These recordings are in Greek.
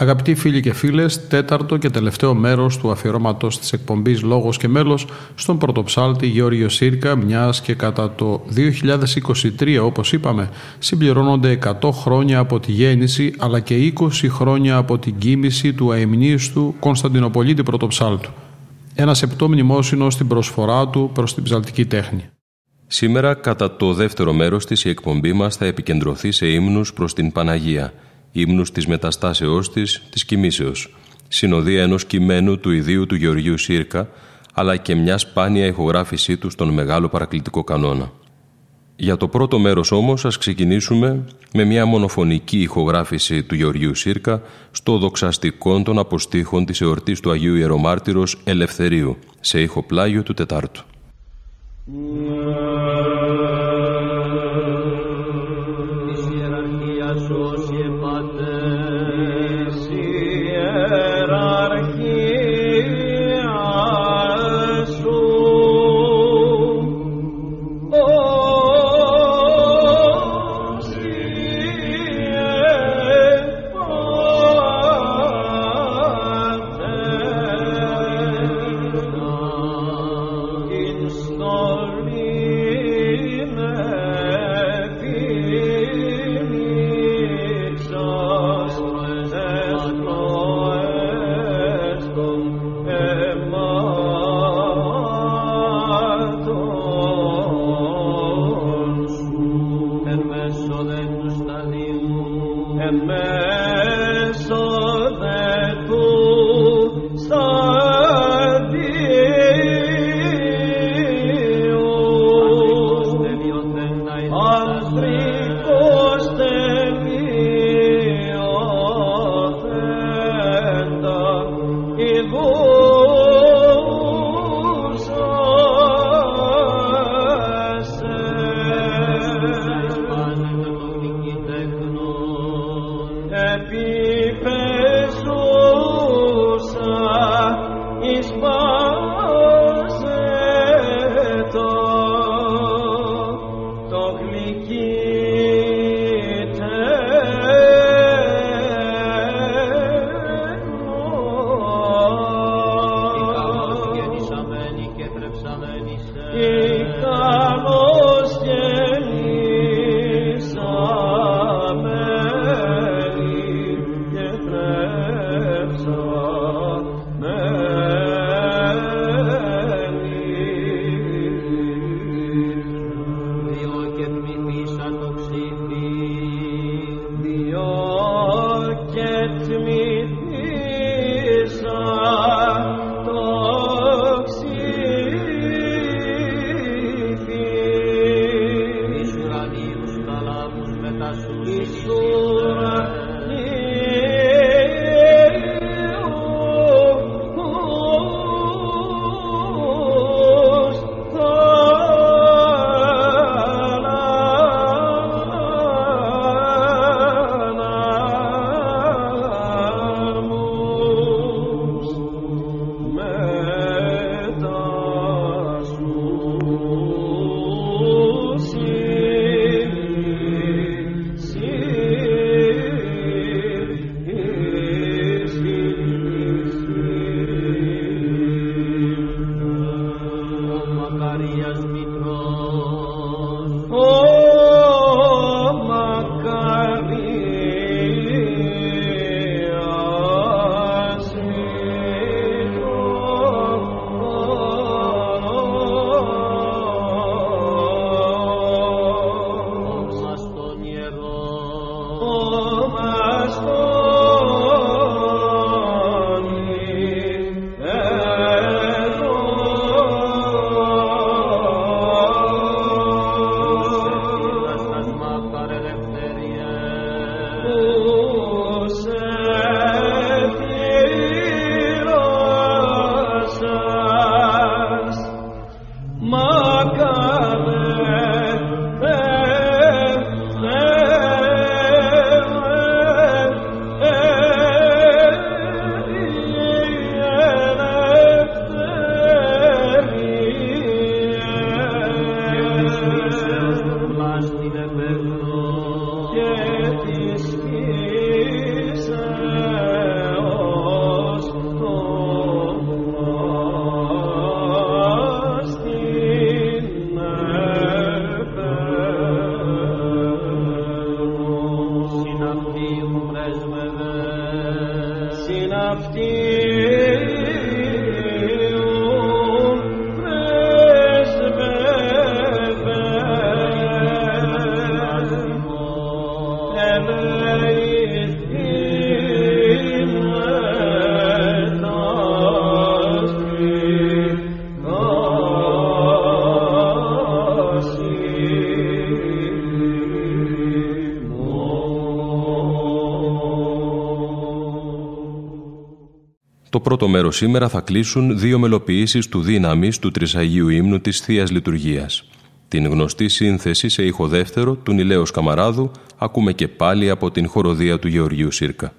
Αγαπητοί φίλοι και φίλες, τέταρτο και τελευταίο μέρος του αφιερώματος της εκπομπής Λόγος και Μέλος στον πρωτοψάλτη Γεώργιο Σύρκα, μιας και κατά το 2023, όπως είπαμε, συμπληρώνονται 100 χρόνια από τη γέννηση αλλά και 20 χρόνια από την κοίμηση του αεμνίστου Κωνσταντινοπολίτη Πρωτοψάλτου. Ένας επτό μνημόσυνο στην προσφορά του προς την ψαλτική τέχνη. Σήμερα, κατά το δεύτερο μέρος της, η εκπομπή μας θα επικεντρωθεί σε ύμνους προς την Παναγία ύμνους της μεταστάσεώς της, της κοιμήσεως, συνοδεία ενός κειμένου του ιδίου του Γεωργίου Σύρκα, αλλά και μια σπάνια ηχογράφησή του στον μεγάλο παρακλητικό κανόνα. Για το πρώτο μέρος όμως ας ξεκινήσουμε με μια μονοφωνική ηχογράφηση του Γεωργίου Σύρκα στο δοξαστικό των αποστήχων της εορτής του Αγίου Ιερομάρτυρος Ελευθερίου σε ηχοπλάγιο του Τετάρτου. Το πρώτο μέρος σήμερα θα κλείσουν δύο μελοποιήσεις του δύναμης του Τρισαγίου ύμνου της Θείας Λειτουργίας. Την γνωστή σύνθεση σε ήχο δεύτερο του Νιλέως Καμαράδου ακούμε και πάλι από την χοροδία του Γεωργίου Σύρκα.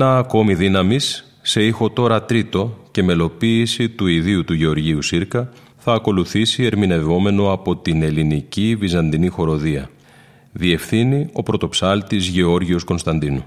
Ένα ακόμη δύναμης σε ήχο τώρα τρίτο και μελοποίηση του ιδίου του Γεωργίου Σύρκα θα ακολουθήσει ερμηνευόμενο από την ελληνική βυζαντινή χοροδία. Διευθύνει ο πρωτοψάλτης Γεώργιος Κωνσταντίνου.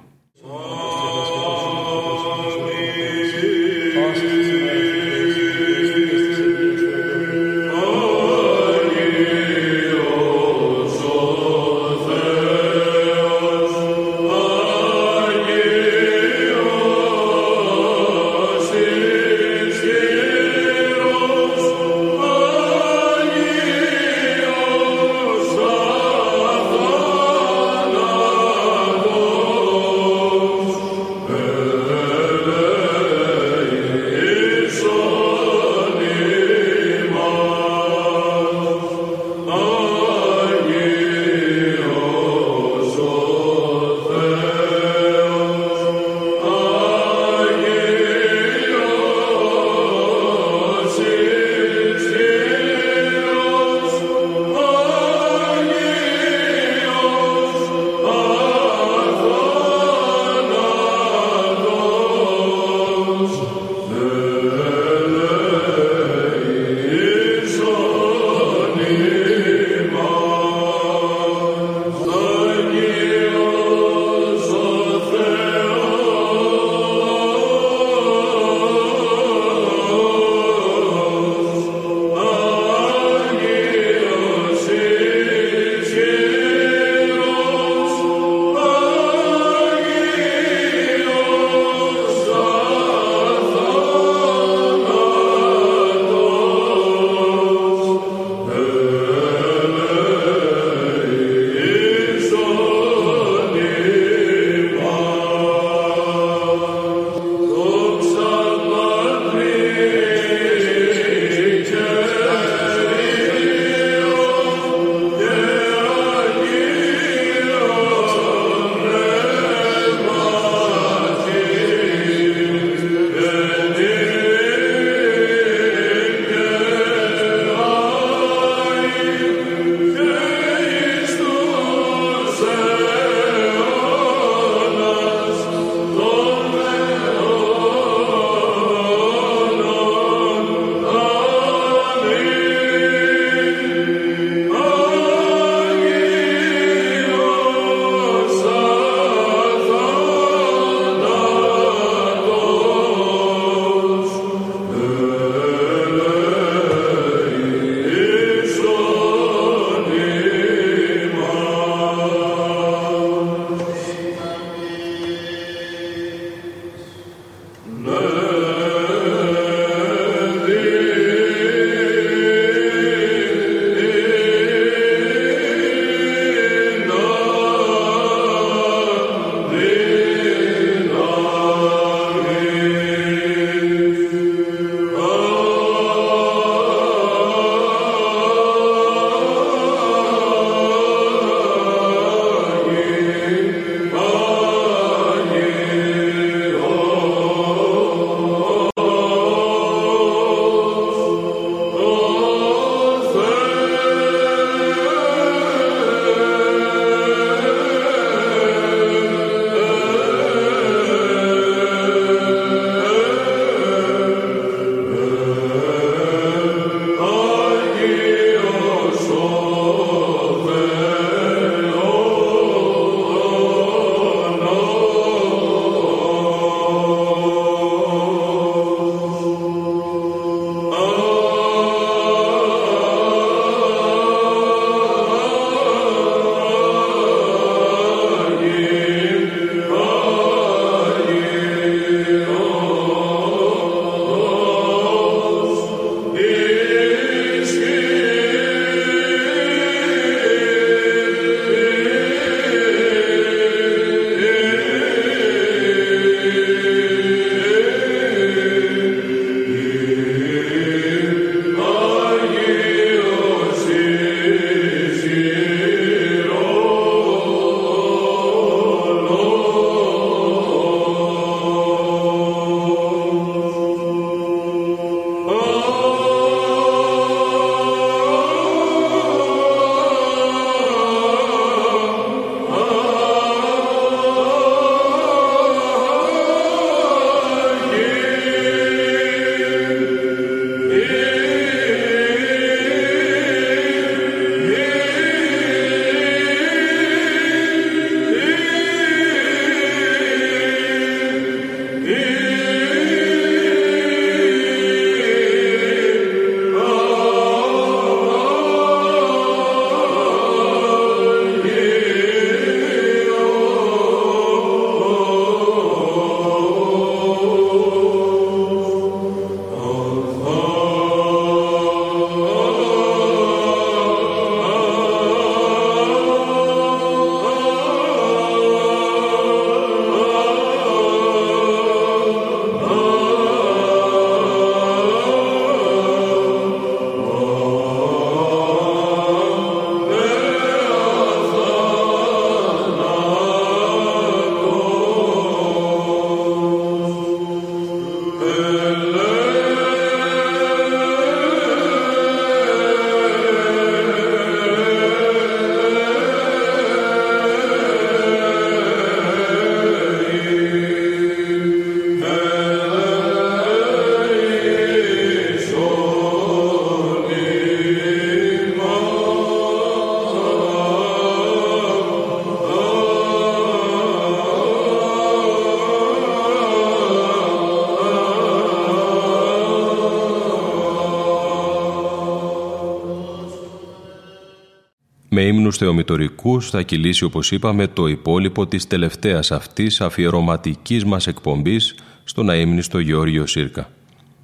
Θεομητορικούς θα κυλήσει όπως είπαμε το υπόλοιπο της τελευταίας αυτής αφιερωματικής μας εκπομπής στον αείμνηστο Γεώργιο Σύρκα.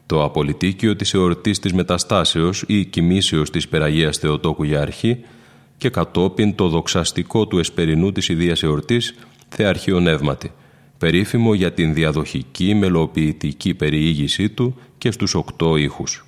Το απολυτίκιο της εορτής της Μεταστάσεως ή κοιμήσεως της Περαγίας Θεοτόκου για αρχή και κατόπιν το δοξαστικό του εσπερινού της Ιδίας Εορτής Θεαρχιονεύματι, περίφημο για την διαδοχική μελοποιητική περιήγησή του και στους οκτώ ήχους.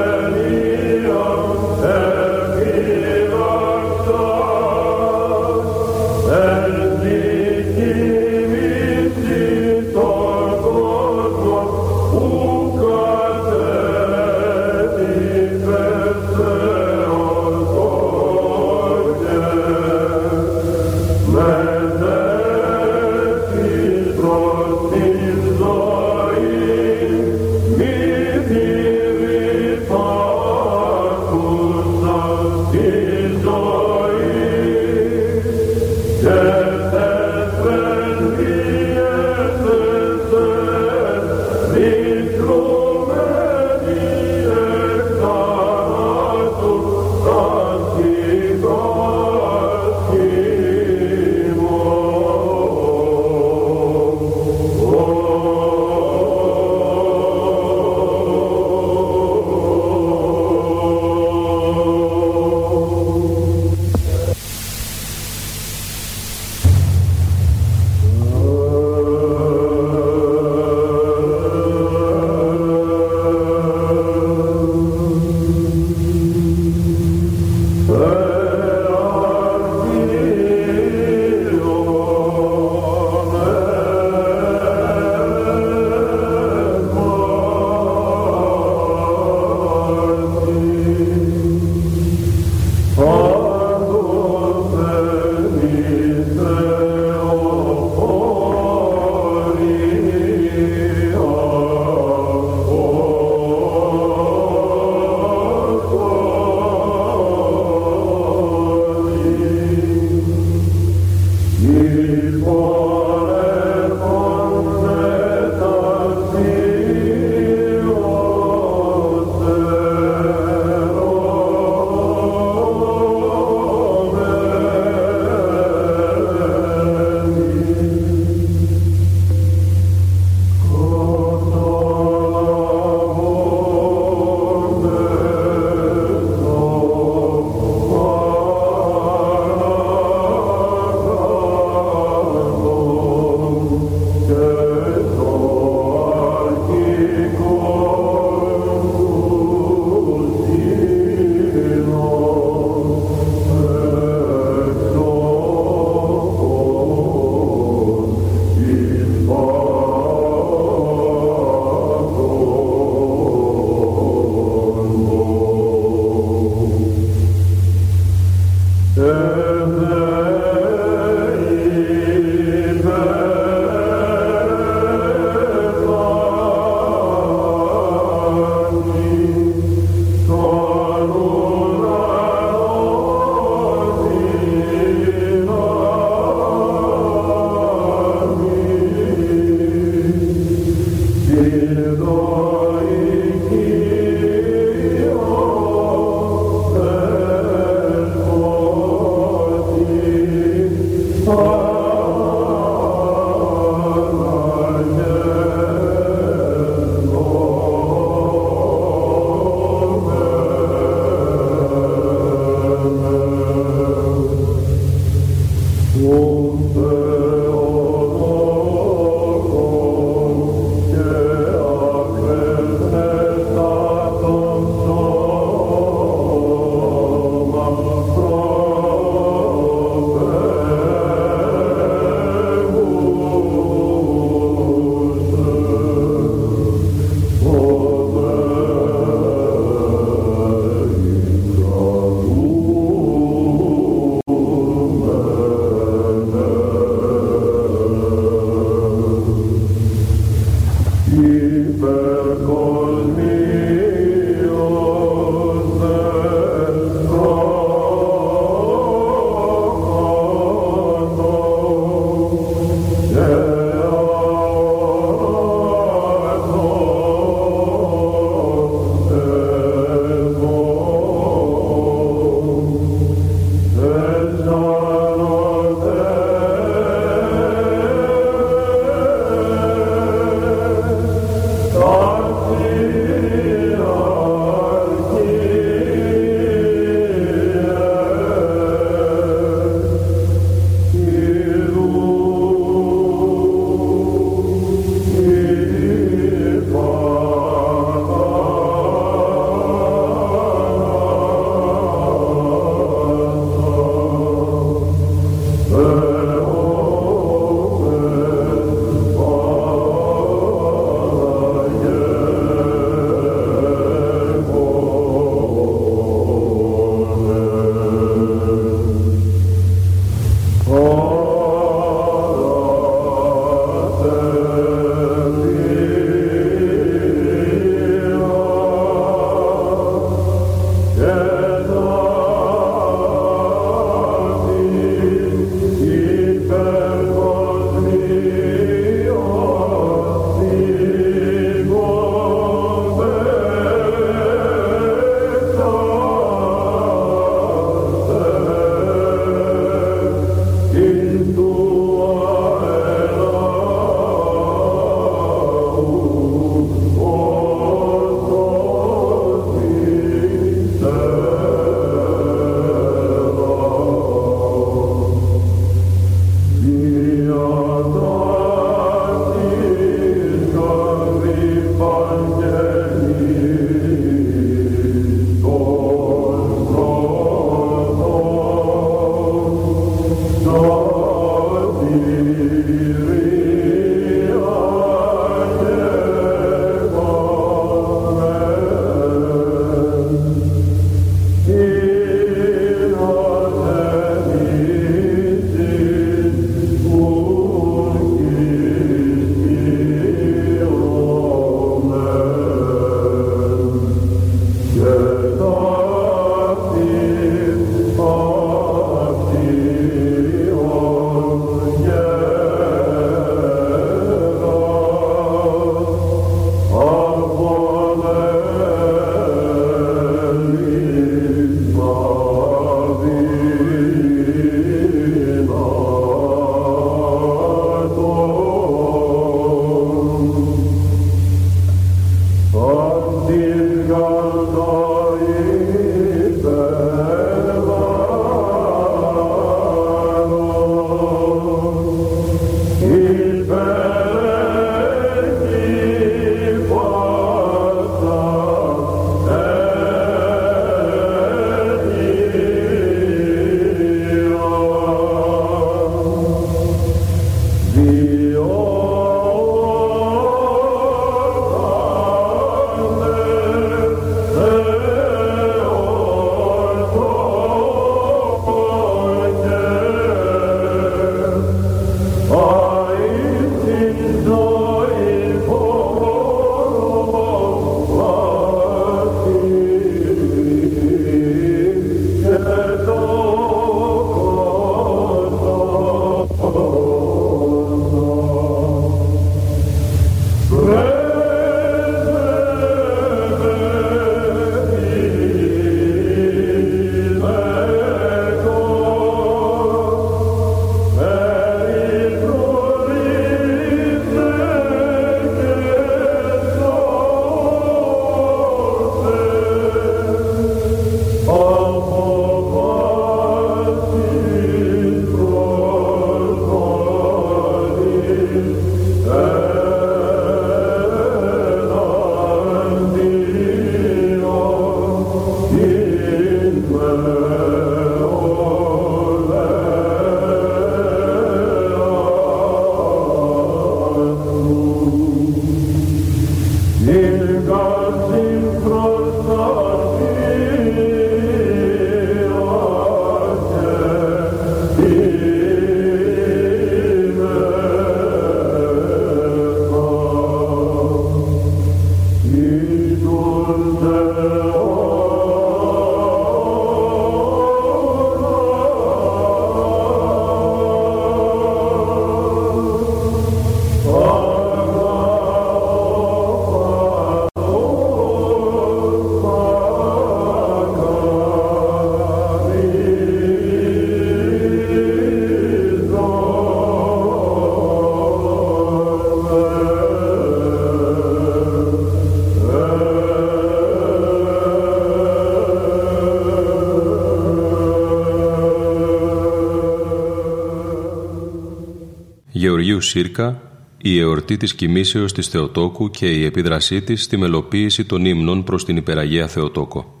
Σύρκα, η εορτή της κοιμήσεως της Θεοτόκου και η επίδρασή της στη μελοποίηση των ύμνων προς την υπεραγία Θεοτόκο.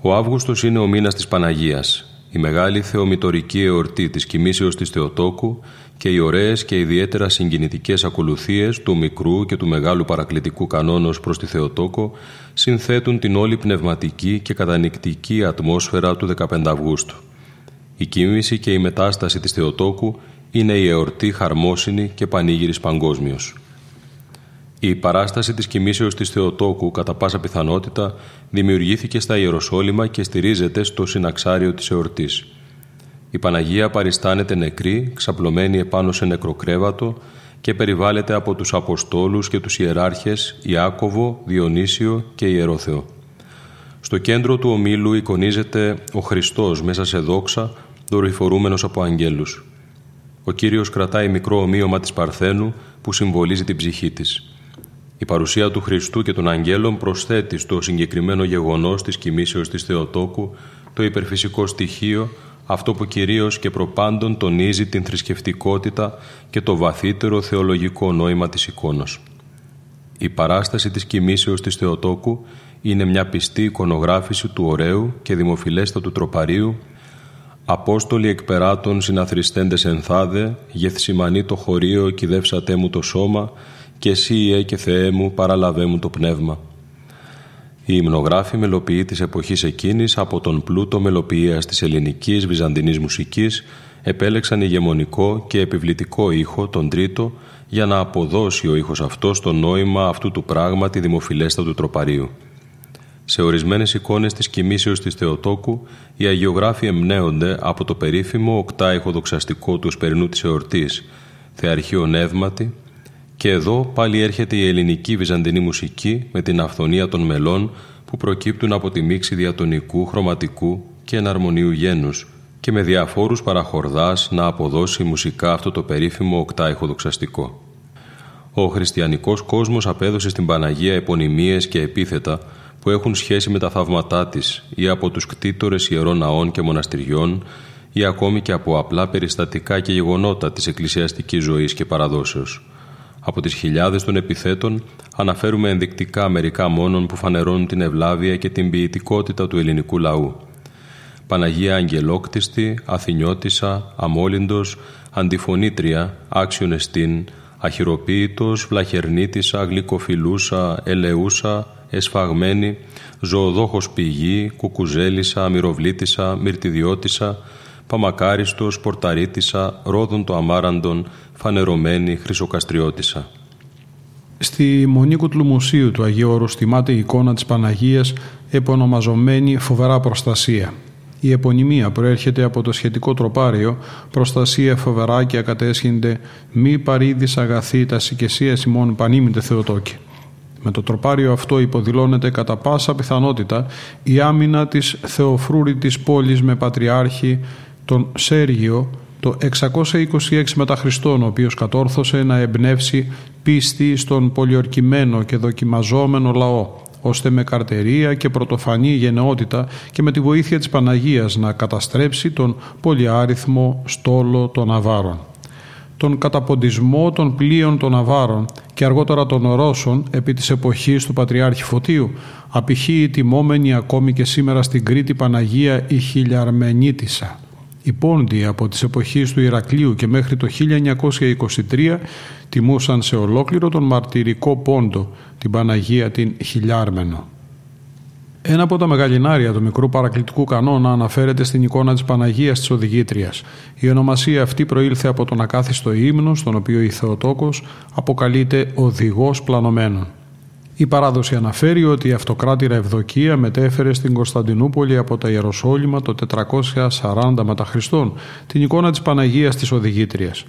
Ο Αύγουστος είναι ο μήνας της Παναγίας, η μεγάλη θεομητορική εορτή της κοιμήσεως της Θεοτόκου και οι ωραίες και ιδιαίτερα συγκινητικές ακολουθίες του μικρού και του μεγάλου παρακλητικού κανόνος προς τη Θεοτόκο συνθέτουν την όλη πνευματική και κατανικτική ατμόσφαιρα του 15 Αυγούστου. Η κοίμηση και η μετάσταση της Θεοτόκου είναι η εορτή χαρμόσυνη και πανήγυρης παγκόσμιος. Η παράσταση της κοιμήσεως της Θεοτόκου κατά πάσα πιθανότητα δημιουργήθηκε στα Ιεροσόλυμα και στηρίζεται στο συναξάριο της εορτής. Η Παναγία παριστάνεται νεκρή, ξαπλωμένη επάνω σε νεκροκρέβατο και περιβάλλεται από τους Αποστόλους και τους Ιεράρχες Ιάκωβο, Διονύσιο και Ιερόθεο. Στο κέντρο του ομίλου εικονίζεται ο Χριστός μέσα σε δόξα, δορυφορούμενος από αγγέλους. Ο Κύριος κρατάει μικρό ομοίωμα της Παρθένου που συμβολίζει την ψυχή της. Η παρουσία του Χριστού και των Αγγέλων προσθέτει στο συγκεκριμένο γεγονός της κοιμήσεως της Θεοτόκου το υπερφυσικό στοιχείο, αυτό που κυρίως και προπάντων τονίζει την θρησκευτικότητα και το βαθύτερο θεολογικό νόημα της εικόνος. Η παράσταση της κοιμήσεως της Θεοτόκου είναι μια πιστή εικονογράφηση του ωραίου και δημοφιλέστατου τροπαρίου Απόστολοι εκπεράτων συναθριστέντες ενθάδε, γεθσιμανή το χωρίο κυδεύσατέ μου το σώμα, και εσύ Ιε και Θεέ μου παραλαβέ μου το πνεύμα. Η υμνογράφη μελοποιή της εποχής εκείνης από τον πλούτο μελοποιίας της ελληνικής βυζαντινής μουσικής επέλεξαν ηγεμονικό και επιβλητικό ήχο, τον τρίτο, για να αποδώσει ο ήχος αυτός το νόημα αυτού του πράγματι δημοφιλέστατου τροπαρίου. Σε ορισμένες εικόνες της κοιμήσεως της Θεοτόκου, οι αγιογράφοι εμπνέονται από το περίφημο οκτάιχο δοξαστικό του Εσπερινού της Εορτής, Θεαρχείο Νεύματι, και εδώ πάλι έρχεται η ελληνική βυζαντινή μουσική με την αυθονία των μελών που προκύπτουν από τη μίξη διατονικού, χρωματικού και εναρμονίου γένους και με διαφόρους παραχορδάς να αποδώσει μουσικά αυτό το περίφημο οκτάιχο δοξαστικό. Ο χριστιανικός κόσμος απέδωσε στην Παναγία επωνυμίες και επίθετα που έχουν σχέση με τα θαύματά της ή από τους κτήτορες ιερών ναών και μοναστηριών ή ακόμη και από απλά περιστατικά και γεγονότα της εκκλησιαστικής ζωής και παραδόσεως. Από τις χιλιάδες των επιθέτων αναφέρουμε ενδεικτικά μερικά μόνον που φανερώνουν την ευλάβεια και την ποιητικότητα του ελληνικού λαού. Παναγία Αγγελόκτιστη, Αθηνιώτισσα, Αμόλυντος, Αντιφωνήτρια, Άξιον Εστίν, Αχυροποίητος, Βλαχερνίτισσα, Γλυκοφιλούσα, Ελεούσα, Εσφαγμένη, Ζωοδόχος Πηγή, Κουκουζέλισσα, Μυροβλήτισσα, Μυρτιδιώτισσα, Παμακάριστος, Πορταρίτισσα, Ρόδον το Αμάραντον, Φανερωμένη, Χρυσοκαστριώτισσα. Στη Μονή Κουτλουμουσίου του Αγίου Όρους η εικόνα της Παναγίας επωνομαζομένη «Φοβερά προστασία». Η επωνυμία προέρχεται από το σχετικό τροπάριο «Προστασία φοβερά και ακατέσχυνται μη παρήδης αγαθή τα σικεσία ημών πανίμητε Θεοτόκη». Με το τροπάριο αυτό υποδηλώνεται κατά πάσα πιθανότητα η άμυνα της θεοφρούρητης πόλης με πατριάρχη τον Σέργιο το 626 μετά Χριστόν, ο οποίος κατόρθωσε να εμπνεύσει πίστη στον πολιορκημένο και δοκιμαζόμενο λαό, ώστε με καρτερία και πρωτοφανή γενναιότητα και με τη βοήθεια της Παναγίας να καταστρέψει τον πολυάριθμο στόλο των Αβάρων. Τον καταποντισμό των πλοίων των Αβάρων και αργότερα των Ρώσων επί της εποχής του Πατριάρχη Φωτίου απηχεί η τιμόμενη ακόμη και σήμερα στην Κρήτη Παναγία η Χιλιαρμενίτισσα. Οι πόντοι από τις εποχές του Ηρακλείου και μέχρι το 1923 τιμούσαν σε ολόκληρο τον μαρτυρικό πόντο την Παναγία την Χιλιάρμενο. Ένα από τα μεγαλινάρια του μικρού παρακλητικού κανόνα αναφέρεται στην εικόνα της Παναγίας της Οδηγήτριας. Η ονομασία αυτή προήλθε από τον ακάθιστο ύμνο, στον οποίο η Θεοτόκος αποκαλείται «οδηγός πλανωμένων». Η παράδοση αναφέρει ότι η αυτοκράτηρα Ευδοκία μετέφερε στην Κωνσταντινούπολη από τα Ιεροσόλυμα το 440 μετά Χριστόν την εικόνα της Παναγίας της Οδηγήτριας.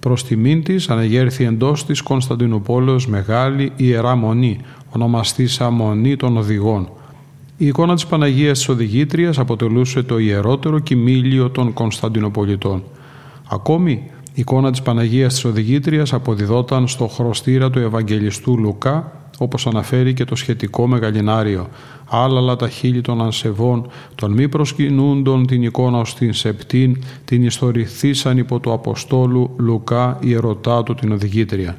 Προς τιμήν της ανεγέρθη εντός της Κωνσταντινούπολεως μεγάλη ιερά μονή, ονομαστήσα Μονή των Οδηγών. Η εικόνα της Παναγίας της Οδηγήτριας αποτελούσε το ιερότερο κοιμήλιο των Κωνσταντινοπολιτών. Ακόμη, η εικόνα της Παναγίας της Οδηγήτριας αποδιδόταν στο χρωστήρα του Ευαγγελιστού Λουκά όπως αναφέρει και το σχετικό μεγαλινάριο. Άλλαλα τα χείλη των ανσεβών, των μη προσκυνούντων την εικόνα ως την Σεπτήν, την ιστορηθήσαν υπό του Αποστόλου Λουκά η ερωτά του την οδηγήτρια.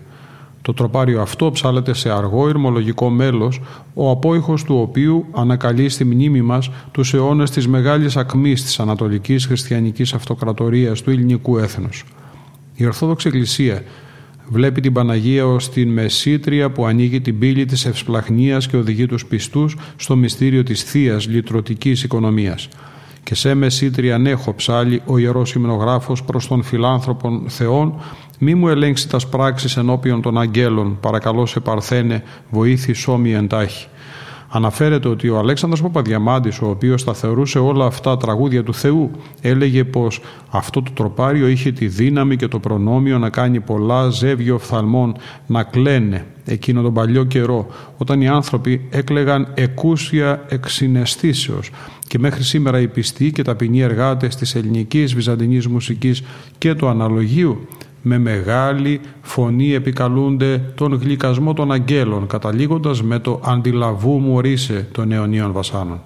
Το τροπάριο αυτό ψάλεται σε αργό ηρμολογικό μέλος, ο απόϊχος του οποίου ανακαλεί στη μνήμη μας τους αιώνες της μεγάλης ακμής της Ανατολικής Χριστιανικής Αυτοκρατορίας του ελληνικού έθνους. Η Ορθόδοξη Εκκλησία Βλέπει την Παναγία ως την μεσήτρια που ανοίγει την πύλη της ευσπλαχνίας και οδηγεί τους πιστούς στο μυστήριο της θείας λυτρωτικής οικονομίας. Και σε μεσήτρια ανέχω ψάλει ο Ιερός Υμνογράφος προς τον φιλάνθρωπον Θεόν μη μου ελέγξει τας πράξεις ενώπιον των αγγέλων, παρακαλώ σε παρθένε, βοήθη σώμη εντάχει. Αναφέρεται ότι ο Αλέξανδρος Παπαδιαμάντης, ο οποίος τα θεωρούσε όλα αυτά τραγούδια του Θεού, έλεγε πως αυτό το τροπάριο είχε τη δύναμη και το προνόμιο να κάνει πολλά ζεύγιο οφθαλμών να κλαίνε εκείνο τον παλιό καιρό, όταν οι άνθρωποι έκλεγαν εκούσια εξυναισθήσεως. Και μέχρι σήμερα οι πιστοί και ταπεινοί εργάτες της ελληνικής βυζαντινής μουσικής και του αναλογίου με μεγάλη φωνή επικαλούνται τον γλυκασμό των αγγέλων, καταλήγοντας με το «αντιλαβού μου ρίσε» των αιωνίων βασάνων.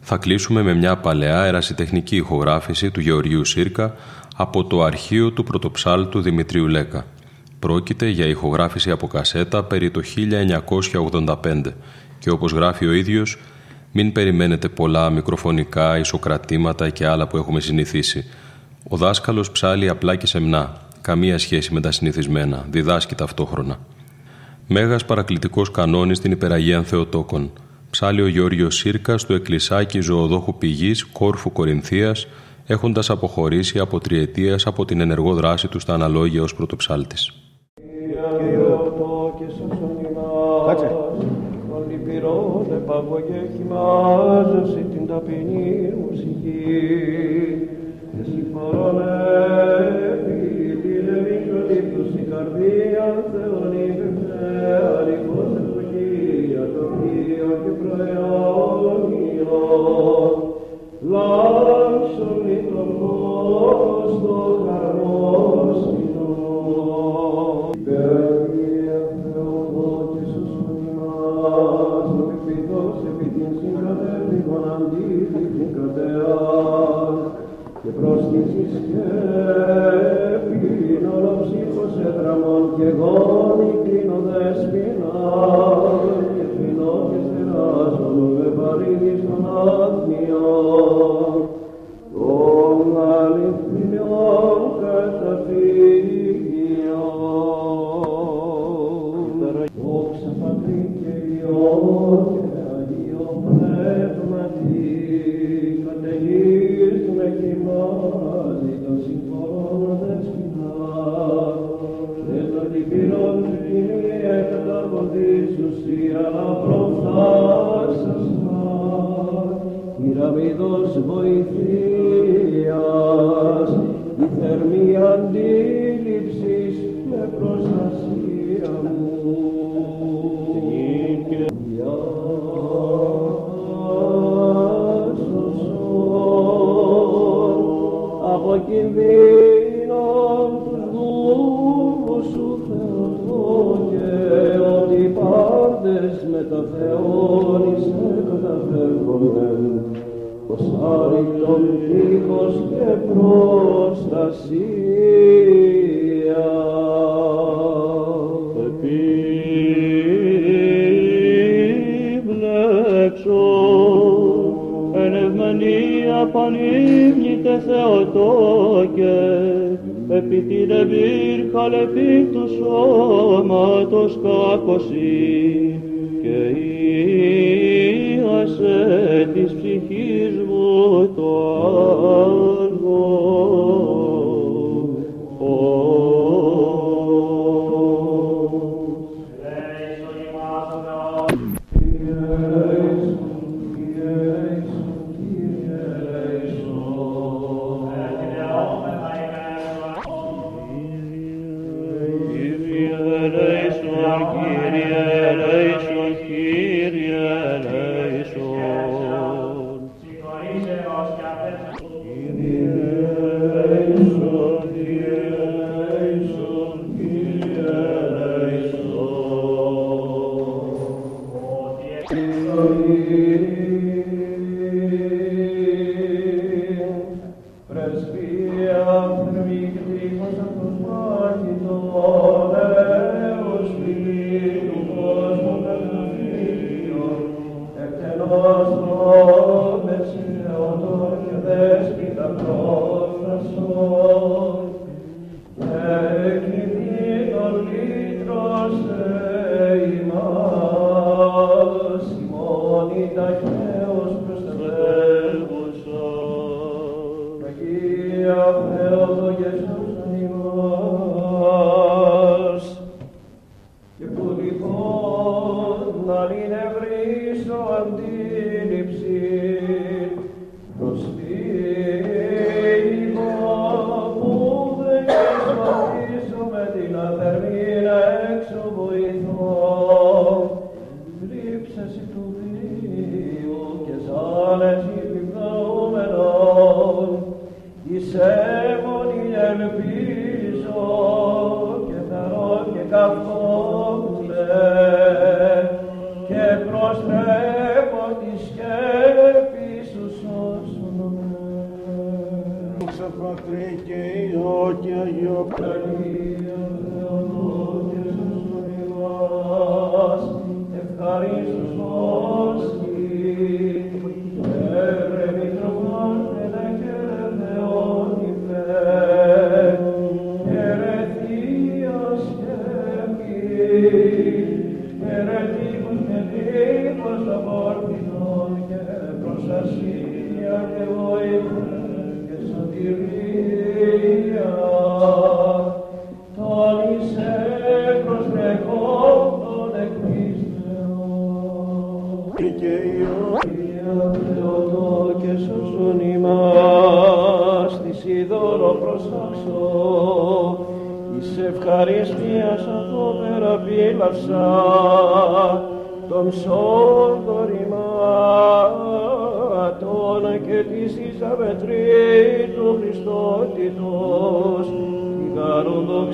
Θα κλείσουμε με μια παλαιά ερασιτεχνική ηχογράφηση του Γεωργίου Σύρκα από το αρχείο του πρωτοψάλτου Δημητρίου Λέκα. Πρόκειται για ηχογράφηση από κασέτα περί το 1985 και όπως γράφει ο ίδιος μην περιμένετε πολλά μικροφωνικά, ισοκρατήματα και άλλα που έχουμε συνηθίσει. Ο δάσκαλος ψάλει απλά και σεμνά, καμία σχέση με τα συνηθισμένα, διδάσκει ταυτόχρονα. Μέγας παρακλητικός κανόνης στην υπεραγία Θεοτόκων. Ψάλει ο Γιώργιο Σύρκας του εκκλησάκι ζωοδόχου πηγής Κόρφου Κορινθίας, έχοντας αποχωρήσει από τριετίας από την ενεργό δράση του στα αναλόγια ως πρωτοψάλτης. την ταπεινή τον δίχως και προστασία. Επίβλεψο εν ευμενία πανύμνητε Θεοτόκε επί την εμπύρχα λεπί τους ταχαίως προσελεύουσα. Αγία Θεοδογεσία,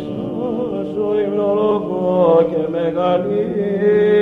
δόξα σου ημνολογώ και μεγαλύνω.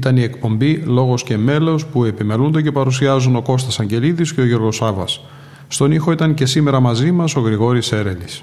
Ήταν η εκπομπή Λόγος και Μέλος που επιμελούνται και παρουσιάζουν ο Κώστας Αγγελίδης και ο Γιώργος Σάβας. Στον ήχο ήταν και σήμερα μαζί μας ο Γρηγόρης Έρελης.